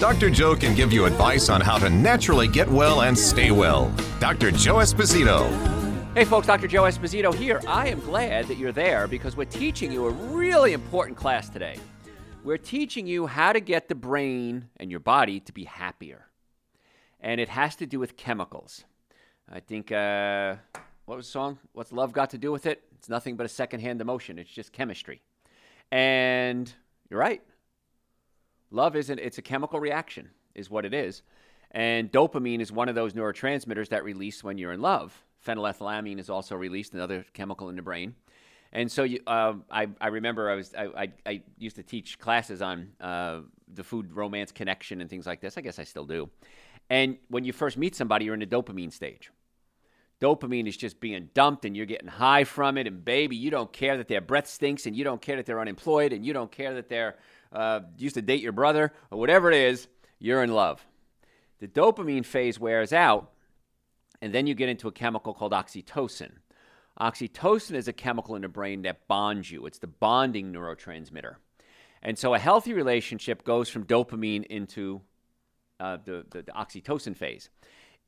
Dr. Joe can give you advice on how to naturally get well and stay well. Dr. Joe Esposito. Hey, folks, Dr. Joe Esposito here. I am glad that you're there because we're teaching you a really important class today. We're teaching you how to get the brain and your body to be happier. And it has to do with chemicals. I think, uh, what was the song? What's love got to do with it? It's nothing but a secondhand emotion, it's just chemistry. And you're right. Love isn't, it's a chemical reaction, is what it is. And dopamine is one of those neurotransmitters that release when you're in love. Phenylethylamine is also released, another chemical in the brain. And so you, uh, I, I remember I was I, I, I, used to teach classes on uh, the food romance connection and things like this. I guess I still do. And when you first meet somebody, you're in the dopamine stage. Dopamine is just being dumped and you're getting high from it. And baby, you don't care that their breath stinks and you don't care that they're unemployed and you don't care that they're uh, used to date your brother, or whatever it is, you're in love. The dopamine phase wears out, and then you get into a chemical called oxytocin. Oxytocin is a chemical in the brain that bonds you, it's the bonding neurotransmitter. And so a healthy relationship goes from dopamine into uh, the, the, the, oxytocin phase.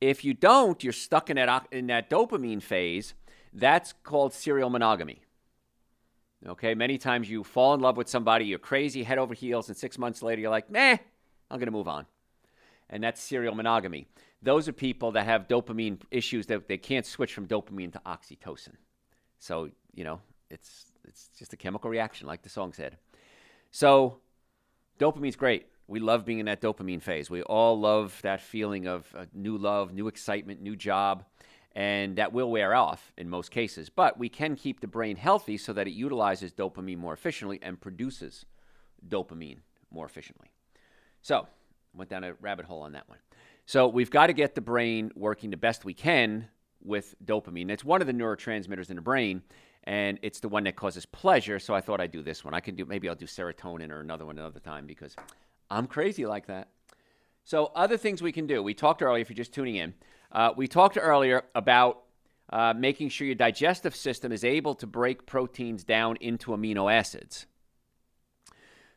If you don't, you're stuck in that, in that dopamine phase. That's called serial monogamy. Okay, many times you fall in love with somebody, you're crazy, head over heels, and six months later you're like, meh, I'm going to move on. And that's serial monogamy. Those are people that have dopamine issues that they can't switch from dopamine to oxytocin. So, you know, it's, it's just a chemical reaction, like the song said. So, dopamine's great. We love being in that dopamine phase. We all love that feeling of uh, new love, new excitement, new job and that will wear off in most cases. But we can keep the brain healthy so that it utilizes dopamine more efficiently and produces dopamine more efficiently. So, went down a rabbit hole on that one. So, we've got to get the brain working the best we can with dopamine. It's one of the neurotransmitters in the brain, and it's the one that causes pleasure. So, I thought I'd do this one. I can do maybe I'll do serotonin or another one another time because I'm crazy like that. So, other things we can do. We talked earlier, if you're just tuning in, uh, we talked earlier about uh, making sure your digestive system is able to break proteins down into amino acids.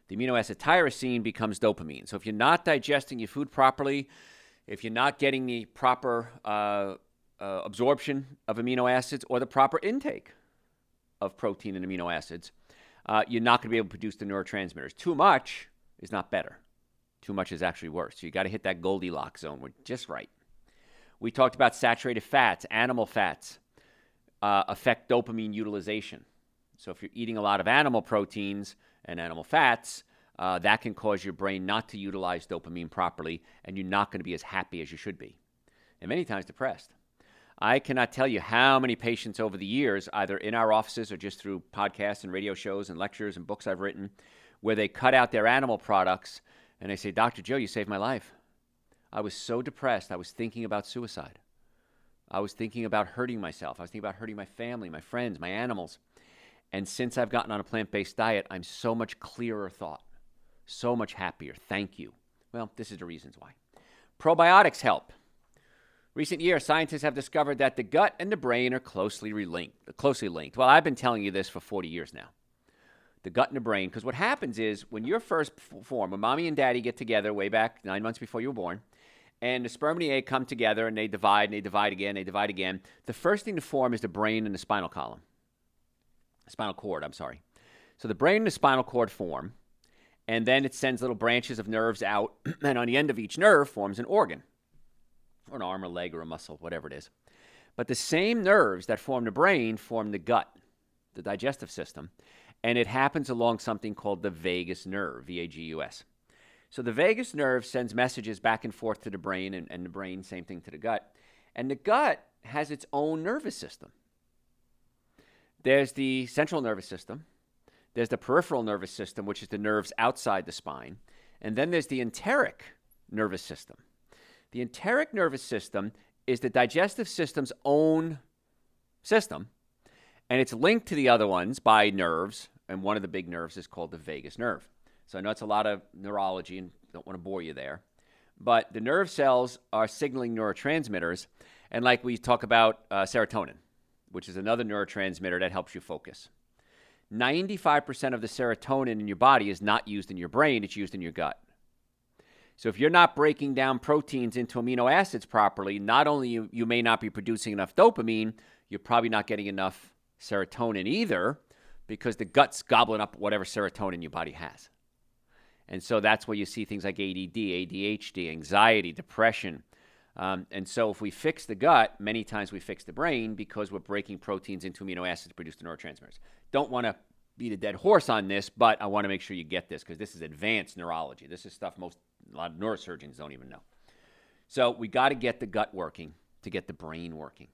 The amino acid tyrosine becomes dopamine. So if you're not digesting your food properly, if you're not getting the proper uh, uh absorption of amino acids or the proper intake of protein and amino acids, uh, you're not going to be able to produce the neurotransmitters. Too much is not better. Too much is actually worse. So you got to hit that Goldilocks zone. We're just right. We talked about saturated fats, animal fats uh, affect dopamine utilization. So if you're eating a lot of animal proteins and animal fats, uh, that can cause your brain not to utilize dopamine properly, and you're not going to be as happy as you should be, and many times depressed. I cannot tell you how many patients over the years, either in our offices or just through podcasts and radio shows and lectures and books I've written, where they cut out their animal products and they say, Dr. Joe, you saved my life. I was so depressed, I was thinking about suicide. I was thinking about hurting myself. I was thinking about hurting my family, my friends, my animals. And since I've gotten on a plant based diet, I'm so much clearer thought, so much happier. Thank you. Well, this is the reasons why. Probiotics help. Recent years, scientists have discovered that the gut and the brain are closely linked. Closely linked. Well, I've been telling you this for 40 years now. The gut and the brain, because what happens is when you're first formed, when mommy and daddy get together way back nine months before you were born, and the sperm and the egg come together and they divide and they divide again, they divide again. The first thing to form is the brain and the spinal column. Spinal cord, I'm sorry. So the brain and the spinal cord form, and then it sends little branches of nerves out, and on the end of each nerve forms an organ, or an arm, or leg, or a muscle, whatever it is. But the same nerves that form the brain form the gut, the digestive system, and it happens along something called the vagus nerve, V A G U S. So the vagus nerve sends messages back and forth to the brain, and, and the brain, same thing to the gut. And the gut has its own nervous system. There's the central nervous system, there's the peripheral nervous system, which is the nerves outside the spine, and then there's the enteric nervous system. The enteric nervous system is the digestive system's own system, and it's linked to the other ones by nerves, and one of the big nerves is called the vagus nerve. So I know it's a lot of neurology and don't want to bore you there. But the nerve cells are signaling neurotransmitters, and like we talk about uh, serotonin, which is another neurotransmitter that helps you focus. 95% of the serotonin in your body is not used in your brain, it's used in your gut. So if you're not breaking down proteins into amino acids properly, not only you, you may not be producing enough dopamine, you're probably not getting enough serotonin either because the gut's gobbling up whatever serotonin your body has. And so that's where you see things like ADD, ADHD, anxiety, depression. Um, and so if we fix the gut, many times we fix the brain because we're breaking proteins into amino acids to produce the neurotransmitters. Don't want to beat a dead horse on this, but I want to make sure you get this because this is advanced neurology. This is stuff most a lot of neurosurgeons don't even know. So we got to get the gut working to get the brain working.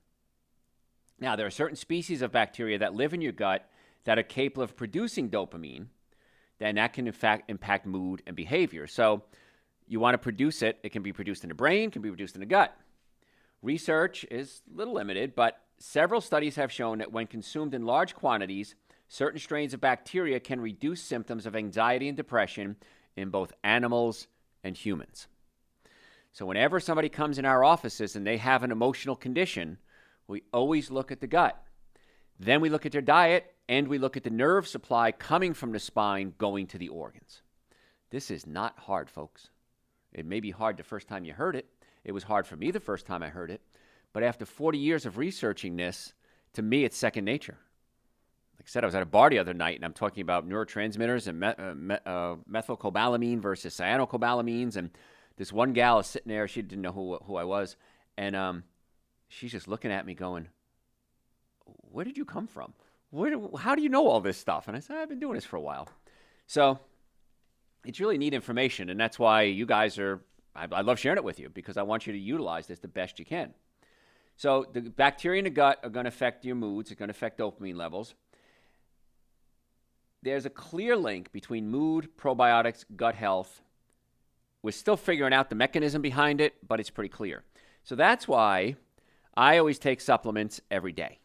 Now, there are certain species of bacteria that live in your gut that are capable of producing dopamine, then that can in fact impact mood and behavior. So you want to produce it. It can be produced in the brain, can be produced in the gut. Research is a little limited, but several studies have shown that when consumed in large quantities, certain strains of bacteria can reduce symptoms of anxiety and depression in both animals and humans. So, whenever somebody comes in our offices and they have an emotional condition, we always look at the gut. Then we look at their diet and we look at the nerve supply coming from the spine going to the organs. This is not hard, folks. It may be hard the first time you heard it. It was hard for me the first time I heard it. But after 40 years of researching this, to me, it's second nature. Like I said, I was at a bar the other night and I'm talking about neurotransmitters and me- uh, me- uh, methylcobalamin versus cyanocobalamin. And this one gal is sitting there. She didn't know who, who I was. And um, she's just looking at me going, Where did you come from? How do you know all this stuff? And I said, I've been doing this for a while. So it's really neat information. And that's why you guys are, I, I love sharing it with you because I want you to utilize this the best you can. So the bacteria in the gut are going to affect your moods. It's going to affect dopamine levels there's a clear link between mood, probiotics, gut health. We're still figuring out the mechanism behind it, but it's pretty clear. So that's why I always take supplements every day.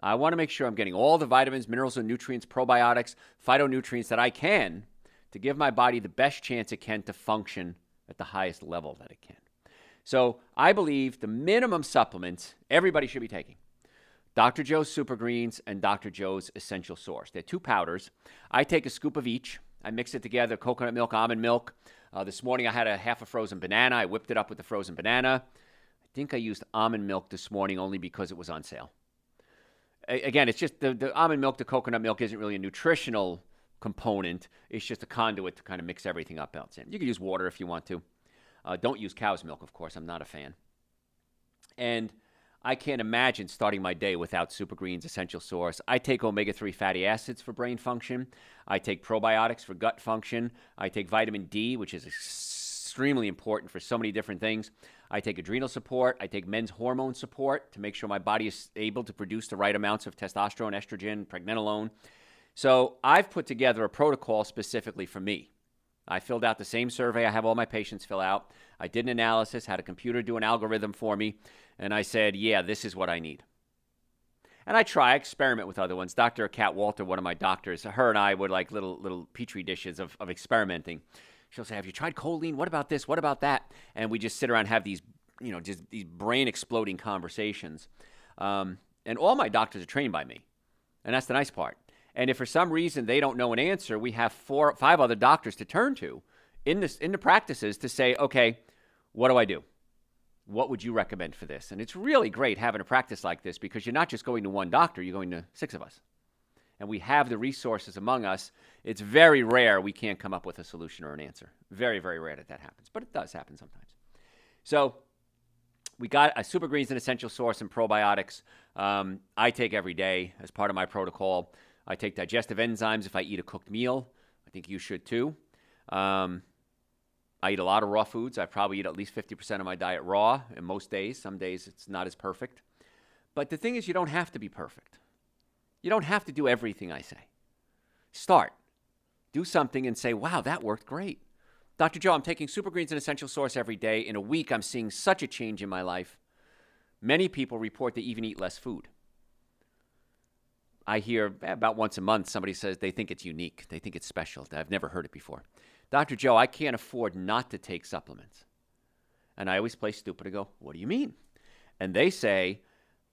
I want to make sure I'm getting all the vitamins, minerals, and nutrients, probiotics, phytonutrients that I can to give my body the best chance it can to function at the highest level that it can. So I believe the minimum supplements everybody should be taking Dr. Joe's Super Greens and Dr. Joe's Essential Source. They're two powders. I take a scoop of each. I mix it together coconut milk, almond milk. Uh, this morning I had a half a frozen banana. I whipped it up with the frozen banana. I think I used almond milk this morning only because it was on sale. Again, it's just the, the almond milk, the coconut milk isn't really a nutritional component. It's just a conduit to kind of mix everything up else in. You can use water if you want to. Uh, don't use cow's milk, of course. I'm not a fan. And I can't imagine starting my day without Super Greens Essential Source. I take omega 3 fatty acids for brain function. I take probiotics for gut function. I take vitamin D, which is extremely important for so many different things. I take adrenal support. I take men's hormone support to make sure my body is able to produce the right amounts of testosterone, estrogen, pregnenolone. So I've put together a protocol specifically for me. I filled out the same survey I have all my patients fill out. I did an analysis, had a computer do an algorithm for me, and I said, yeah, this is what I need. And I try, experiment with other ones. Dr. Kat Walter, one of my doctors, her and I would like little little petri dishes of, of experimenting. She'll say, Have you tried choline? What about this? What about that? And we just sit around have these, you know, just these brain exploding conversations. Um, and all my doctors are trained by me. And that's the nice part. And if for some reason they don't know an answer, we have four, five other doctors to turn to in this in the practices to say, okay, what do I do? What would you recommend for this? And it's really great having a practice like this because you're not just going to one doctor, you're going to six of us. And we have the resources among us. It's very rare we can't come up with a solution or an answer. Very, very rare that that happens, but it does happen sometimes. So we got a super greens and essential source and probiotics. Um, I take every day as part of my protocol. I take digestive enzymes if I eat a cooked meal. I think you should too. Um, I eat a lot of raw foods. I probably eat at least 50% of my diet raw, and most days, some days it's not as perfect. But the thing is, you don't have to be perfect. You don't have to do everything I say. Start. Do something and say, wow, that worked great. Dr. Joe, I'm taking Super Greens and Essential Source every day. In a week, I'm seeing such a change in my life. Many people report they even eat less food. I hear eh, about once a month somebody says they think it's unique, they think it's special. I've never heard it before. Dr. Joe, I can't afford not to take supplements. And I always play stupid and go, What do you mean? And they say,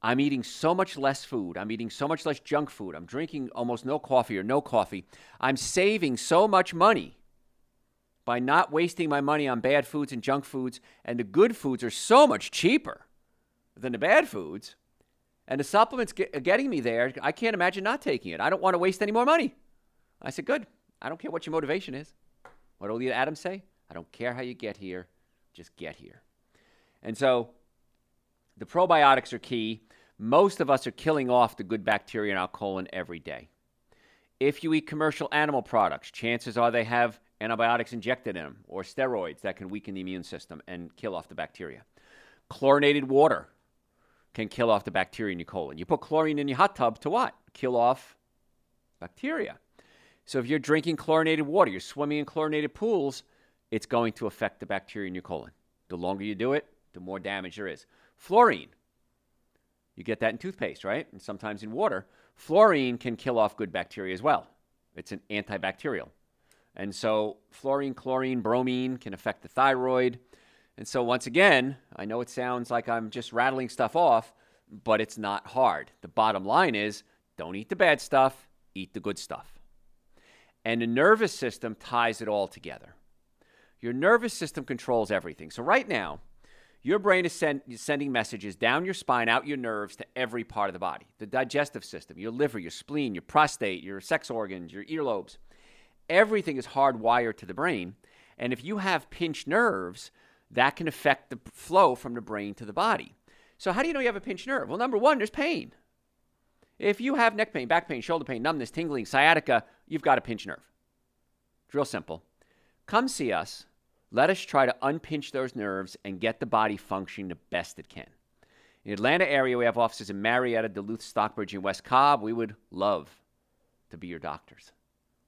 I'm eating so much less food. I'm eating so much less junk food. I'm drinking almost no coffee or no coffee. I'm saving so much money by not wasting my money on bad foods and junk foods. And the good foods are so much cheaper than the bad foods. And the supplements get, getting me there. I can't imagine not taking it. I don't want to waste any more money. I said, Good. I don't care what your motivation is. What did Adams say? I don't care how you get here, just get here. And so the probiotics are key. Most of us are killing off the good bacteria in our colon every day. If you eat commercial animal products, chances are they have antibiotics injected in them or steroids that can weaken the immune system and kill off the bacteria. Chlorinated water can kill off the bacteria in your colon. You put chlorine in your hot tub to what? Kill off bacteria. So if you're drinking chlorinated water, you're swimming in chlorinated pools, it's going to affect the bacteria in your colon. The longer you do it, the more damage there is. Fluorine. You get that in toothpaste, right? And sometimes in water. Fluorine can kill off good bacteria as well. It's an antibacterial. And so fluorine, chlorine, bromine can affect the thyroid. And so once again, I know it sounds like I'm just rattling stuff off, but it's not hard. The bottom line is don't eat the bad stuff, eat the good stuff. And the nervous system ties it all together. Your nervous system controls everything. So right now, your brain is send, sending messages down your spine, out your nerves to every part of the body the digestive system, your liver, your spleen, your prostate, your sex organs, your earlobes. Everything is hardwired to the brain. And if you have pinched nerves, that can affect the flow from the brain to the body. So, how do you know you have a pinched nerve? Well, number one, there's pain. If you have neck pain, back pain, shoulder pain, numbness, tingling, sciatica, you've got a pinched nerve. It's real simple. Come see us. Let us try to unpinch those nerves and get the body functioning the best it can. In the Atlanta area, we have offices in Marietta, Duluth, Stockbridge, and West Cobb. We would love to be your doctors.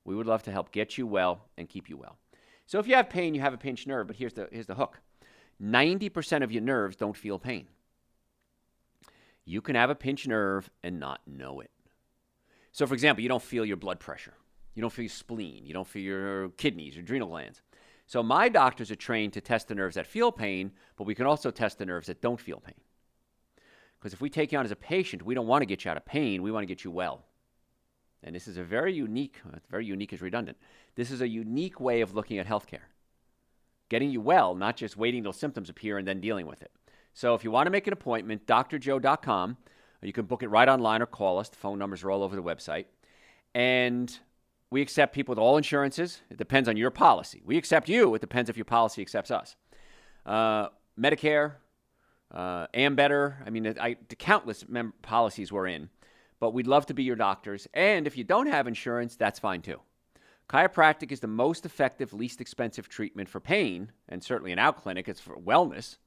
We would love to help get you well and keep you well. So if you have pain, you have a pinched nerve, but here's the, here's the hook 90% of your nerves don't feel pain. You can have a pinched nerve and not know it. So, for example, you don't feel your blood pressure, you don't feel your spleen, you don't feel your kidneys, your adrenal glands. So, my doctors are trained to test the nerves that feel pain, but we can also test the nerves that don't feel pain. Because if we take you on as a patient, we don't want to get you out of pain, we want to get you well. And this is a very unique, uh, very unique is redundant. This is a unique way of looking at healthcare. Getting you well, not just waiting till symptoms appear and then dealing with it. So if you want to make an appointment, drjoe.com. You can book it right online or call us. The phone numbers are all over the website. And we accept people with all insurances. It depends on your policy. We accept you. It depends if your policy accepts us. Uh, Medicare, uh, Ambetter. I mean, I, the countless mem- policies we're in but we'd love to be your doctors. And if you don't have insurance, that's fine too. Chiropractic is the most effective, least expensive treatment for pain, and certainly in our clinic, it's for wellness.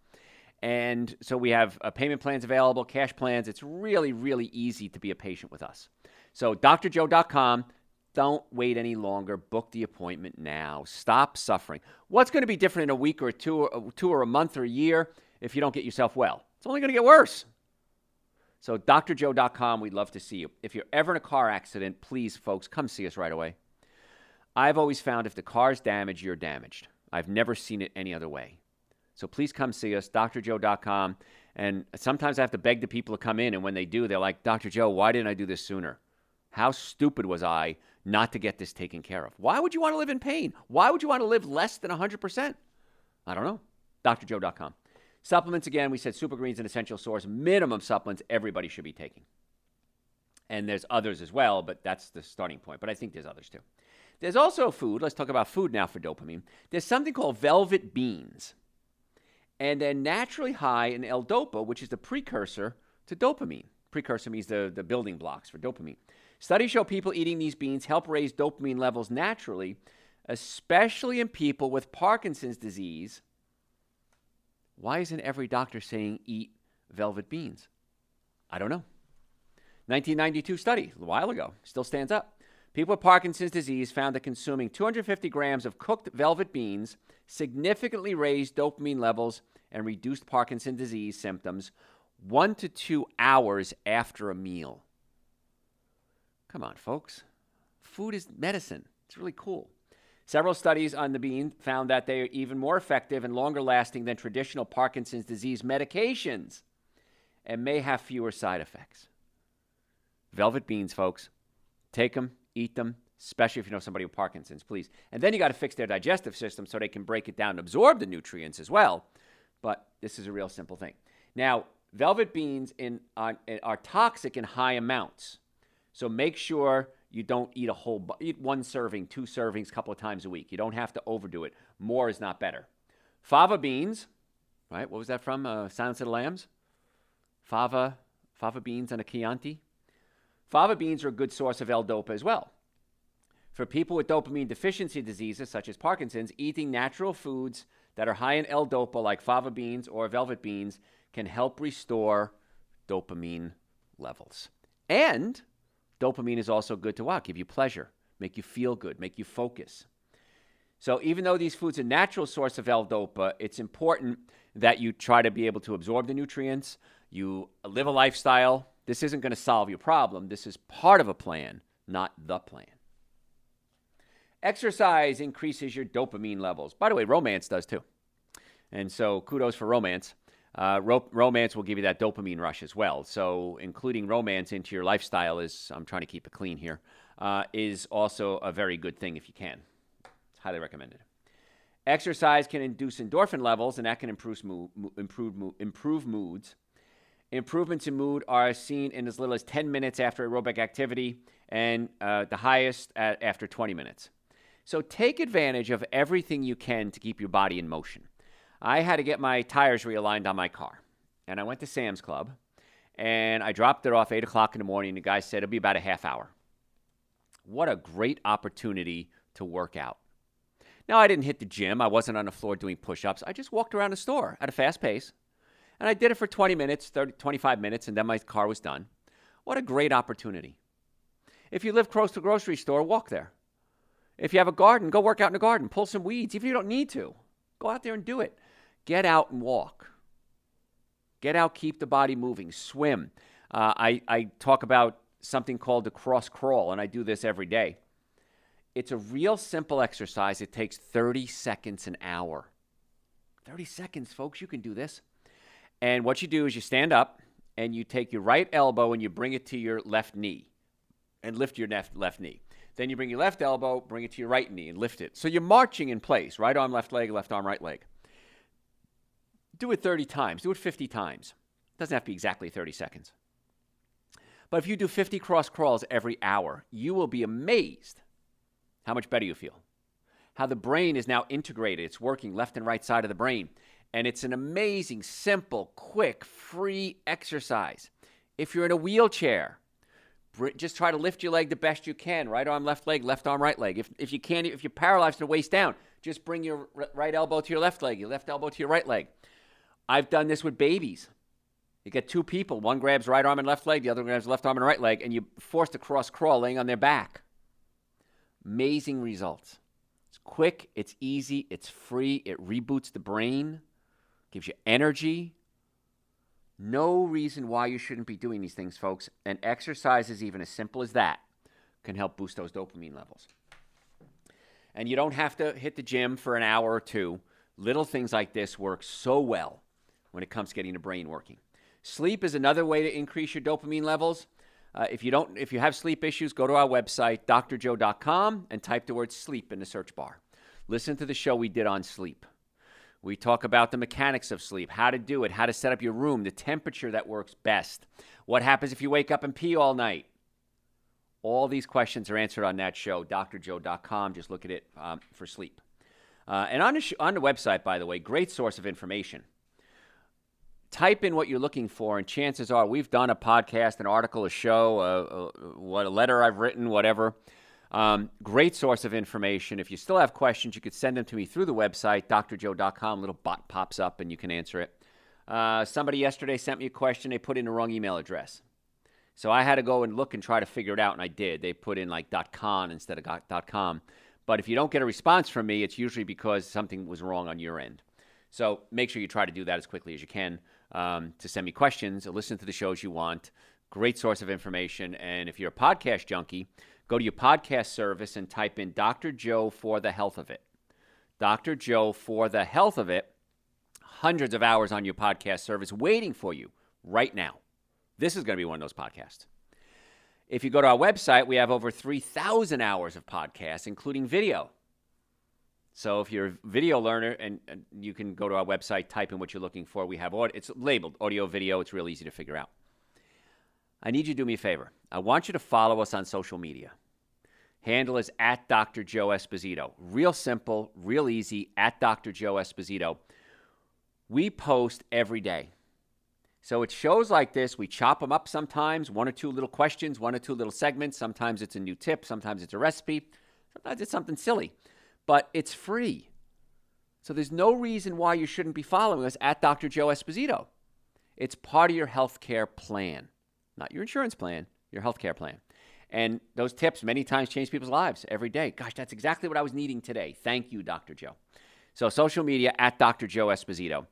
And so we have uh, payment plans available, cash plans. It's really, really easy to be a patient with us. So, drjoe.com. Don't wait any longer. Book the appointment now. Stop suffering. What's going to be different in a week or two, or two or a month or a year if you don't get yourself well? It's only going to get worse. So, drjoe.com, we'd love to see you. If you're ever in a car accident, please, folks, come see us right away. I've always found if the car's damaged, you're damaged. I've never seen it any other way. So please come see us, drjoe.com. And sometimes I have to beg the people to come in, and when they do, they're like, Dr. Joe, why didn't I do this sooner? How stupid was I not to get this taken care of? Why would you want to live in pain? Why would you want to live less than 100%? I don't know. drjoe.com. Supplements, again, we said super greens an essential source, minimum supplements everybody should be taking. And there's others as well, but that's the starting point. But I think there's others too. There's also food. Let's talk about food now for dopamine. There's something called velvet beans. And they're naturally high in L-DOPA, which is the precursor to dopamine. Precursor means the, the building blocks for dopamine. Studies show people eating these beans help raise dopamine levels naturally, especially in people with Parkinson's disease why isn't every doctor saying eat velvet beans? I don't know. 1992 study, a while ago, still stands up. People with Parkinson's disease found that consuming 250 grams of cooked velvet beans significantly raised dopamine levels and reduced Parkinson's disease symptoms one to two hours after a meal. Come on, folks. Food is medicine. It's really cool. Several studies on the bean found that they are even more effective and longer lasting than traditional Parkinson's disease medications and may have fewer side effects. Velvet beans, folks. Take them, eat them, especially if you know somebody with Parkinson's, please. And then you got to fix their digestive system so they can break it down and absorb the nutrients as well. But this is a real simple thing. Now, velvet beans in, are, are toxic in high amounts. So make sure you don't eat a whole eat one serving, two servings a couple of times a week. You don't have to overdo it. More is not better. Fava beans, right? What was that from? Uh, Silence of the Lambs? Fava, fava beans and a Chianti. Fava beans are a good source of L-DOPA as well. For people with dopamine deficiency diseases such as Parkinson's, eating natural foods that are high in L-DOPA like fava beans or velvet beans can help restore dopamine levels. And Dopamine is also good to what? Give you pleasure, make you feel good, make you focus. So even though these foods are natural source of L-DOPA, it's important that you try to be able to absorb the nutrients. You live a lifestyle. This isn't going to solve your problem. This is part of a plan, not the plan. Exercise increases your dopamine levels. By the way, romance does too. And so kudos for romance. Uh, ro- romance will give you that dopamine rush as well. So, including romance into your lifestyle is, I'm trying to keep it clean here, uh, is also a very good thing if you can. It's highly recommended. Exercise can induce endorphin levels, and that can improve, mood, improve, mood, improve moods. Improvements in mood are seen in as little as 10 minutes after aerobic activity, and uh, the highest at, after 20 minutes. So, take advantage of everything you can to keep your body in motion. I had to get my tires realigned on my car. And I went to Sam's Club and I dropped it off 8 o'clock in the morning. The guy said it'll be about a half hour. What a great opportunity to work out. Now, I didn't hit the gym. I wasn't on the floor doing push ups. I just walked around the store at a fast pace. And I did it for 20 minutes, 30, 25 minutes, and then my car was done. What a great opportunity. If you live close to a grocery store, walk there. If you have a garden, go work out in the garden. Pull some weeds, even if you don't need to. Go out there and do it. Get out and walk. Get out, keep the body moving, swim. Uh, I, I talk about something called the cross crawl, and I do this every day. It's a real simple exercise. It takes 30 seconds an hour. 30 seconds, folks, you can do this. And what you do is you stand up and you take your right elbow and you bring it to your left knee and lift your left, left knee. Then you bring your left elbow, bring it to your right knee and lift it. So you're marching in place right arm, left leg, left arm, right leg. Do it 30 times, do it 50 times. It doesn't have to be exactly 30 seconds. But if you do 50 cross crawls every hour, you will be amazed how much better you feel. How the brain is now integrated. It's working left and right side of the brain. And it's an amazing, simple, quick, free exercise. If you're in a wheelchair, just try to lift your leg the best you can. Right arm, left leg, left arm, right leg. If, if you can't, if you're paralyzed from the waist down, just bring your right elbow to your left leg, your left elbow to your right leg. I've done this with babies. You get two people, one grabs right arm and left leg, the other grabs left arm and right leg, and you force to cross crawl laying on their back. Amazing results. It's quick, it's easy, it's free, it reboots the brain, gives you energy. No reason why you shouldn't be doing these things, folks. And exercises, even as simple as that, can help boost those dopamine levels. And you don't have to hit the gym for an hour or two. Little things like this work so well when it comes to getting the brain working. Sleep is another way to increase your dopamine levels. Uh, if you don't, if you have sleep issues, go to our website drjoe.com and type the word sleep in the search bar. Listen to the show we did on sleep. We talk about the mechanics of sleep, how to do it, how to set up your room, the temperature that works best. What happens if you wake up and pee all night? All these questions are answered on that show, drjoe.com. Just look at it um, for sleep. Uh, and on the, sh- on the website, by the way, great source of information type in what you're looking for, and chances are we've done a podcast, an article, a show, a, a a letter I've written, whatever. Um, great source of information. If you still have questions, you could send them to me through the website, drjoe.com. Little bot pops up, and you can answer it. Uh, somebody yesterday sent me a question. They put in the wrong email address. So I had to go and look and try to figure it out, and I did. They put in like .com instead of .com. But if you don't get a response from me, it's usually because something was wrong on your end. So make sure you try to do that as quickly as you can. Um, to send me questions listen to the shows you want. Great source of information. And if you're a podcast junkie, go to your podcast service and type in Dr. Joe for the health of it. Dr. Joe for the health of it. Hundreds of hours on your podcast service waiting for you right now. This is going to be one of those podcasts. If you go to our website, we have over 3,000 hours of podcasts, including video. So if you're a video learner and, and, you can go to our website, type in what you're looking for. We have audio, it's labeled audio, video. It's real easy to figure out. I need you to do me a favor. I want you to follow us on social media. Handle is at Dr. Joe Esposito. Real simple, real easy, at Dr. Joe Esposito. We post every day. So it shows like this. We chop them up sometimes, one or two little questions, one or two little segments. Sometimes it's a new tip, sometimes it's a recipe, sometimes it's something silly but it's free. So there's no reason why you shouldn't be following us at Dr. Joe Esposito. It's part of your health care plan, not your insurance plan, your health care plan. And those tips many times change people's lives every day. Gosh, that's exactly what I was needing today. Thank you, Dr. Joe. So, social media at Dr. Joe Esposito.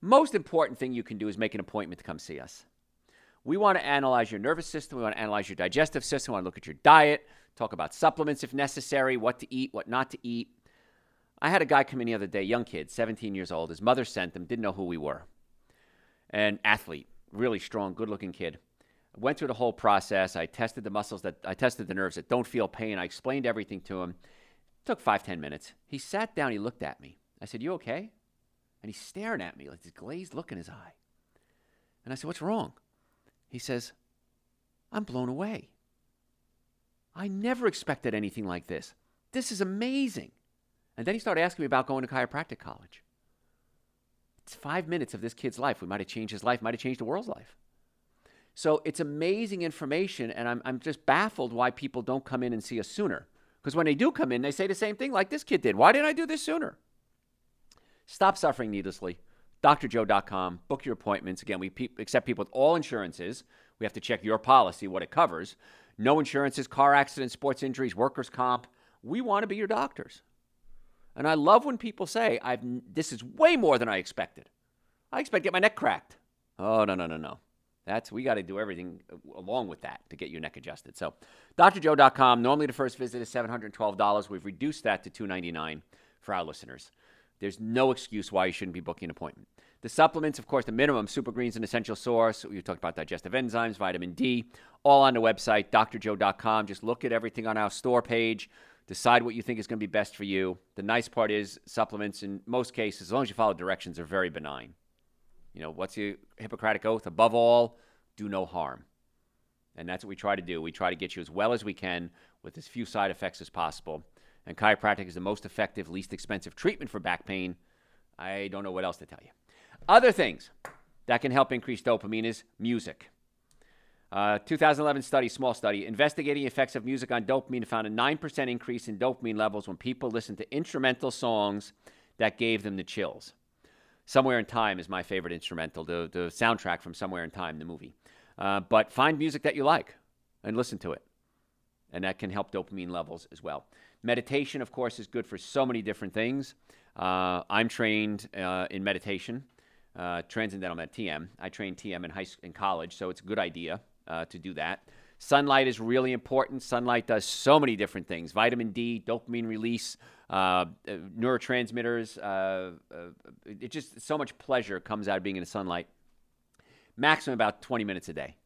Most important thing you can do is make an appointment to come see us. We want to analyze your nervous system. We want to analyze your digestive system. We want to look at your diet, talk about supplements if necessary, what to eat, what not to eat. I had a guy come in the other day, young kid, 17 years old. His mother sent him, didn't know who we were. An athlete, really strong, good looking kid. Went through the whole process. I tested the muscles that I tested the nerves that don't feel pain. I explained everything to him. It took five, ten minutes. He sat down, he looked at me. I said, You okay? And he's staring at me like this glazed look in his eye. And I said, What's wrong? He says, I'm blown away. I never expected anything like this. This is amazing. And then he started asking me about going to chiropractic college. It's five minutes of this kid's life. We might have changed his life, might have changed the world's life. So it's amazing information, and I'm, I'm just baffled why people don't come in and see us sooner. Because when they do come in, they say the same thing like this kid did. Why didn't I do this sooner? Stop suffering needlessly. drjoe.com. Book your appointments. Again, we pe- accept people with all insurances. We have to check your policy, what it covers. No insurances, car accidents, sports injuries, workers' comp. We want to be your doctors. And I love when people say, "I've this is way more than I expected. I expect to get my neck cracked." Oh no no no no. That's we got to do everything uh, along with that to get your neck adjusted. So, drjoe.com. Normally the first visit is $712. We've reduced that to 299 for our listeners. There's no excuse why you shouldn't be booking an appointment. The supplements, of course, the minimum super greens and essential source. We talked about digestive enzymes, vitamin D, all on the website, drjoe.com. Just look at everything on our store page. Decide what you think is going to be best for you. The nice part is supplements, in most cases, as long as you follow directions, are very benign. You know, what's the Hippocratic Oath? Above all, do no harm. And that's what we try to do. We try to get you as well as we can with as few side effects as possible. And chiropractic is the most effective, least expensive treatment for back pain. I don't know what else to tell you. Other things that can help increase dopamine is music. Uh, 2011 study, small study, investigating effects of music on dopamine found a 9% increase in dopamine levels when people listened to instrumental songs that gave them the chills. Somewhere in Time is my favorite instrumental, the, the soundtrack from Somewhere in Time, the movie. Uh, but find music that you like and listen to it. And that can help dopamine levels as well. Meditation, of course, is good for so many different things. Uh, I'm trained uh, in meditation, uh, transcendental med TM. I trained TM in high in college, so it's a good idea uh, to do that. Sunlight is really important. Sunlight does so many different things vitamin D, dopamine release, uh, uh neurotransmitters. It just so much pleasure comes out of being in the sunlight. Maximum about 20 minutes a day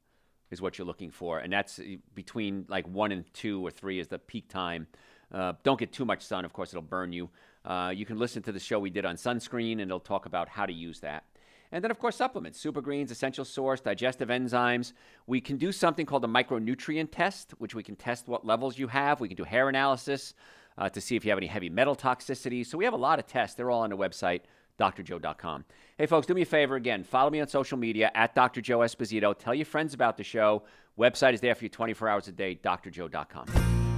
is what you're looking for. And that's between like one and two or three is the peak time. Uh, don't get too much sun, of course, it'll burn you. Uh, you can listen to the show we did on sunscreen, and it'll talk about how to use that. And then, of course, supplements, super greens, essential source, digestive enzymes. We can do something called a micronutrient test, which we can test what levels you have. We can do hair analysis uh, to see if you have any heavy metal toxicity. So we have a lot of tests. They're all on the website, drjoe.com. Hey, folks, do me a favor again. Follow me on social media at Dr. Joe Esposito. Tell your friends about the show. Website is there for you 24 hours a day, drjoe.com.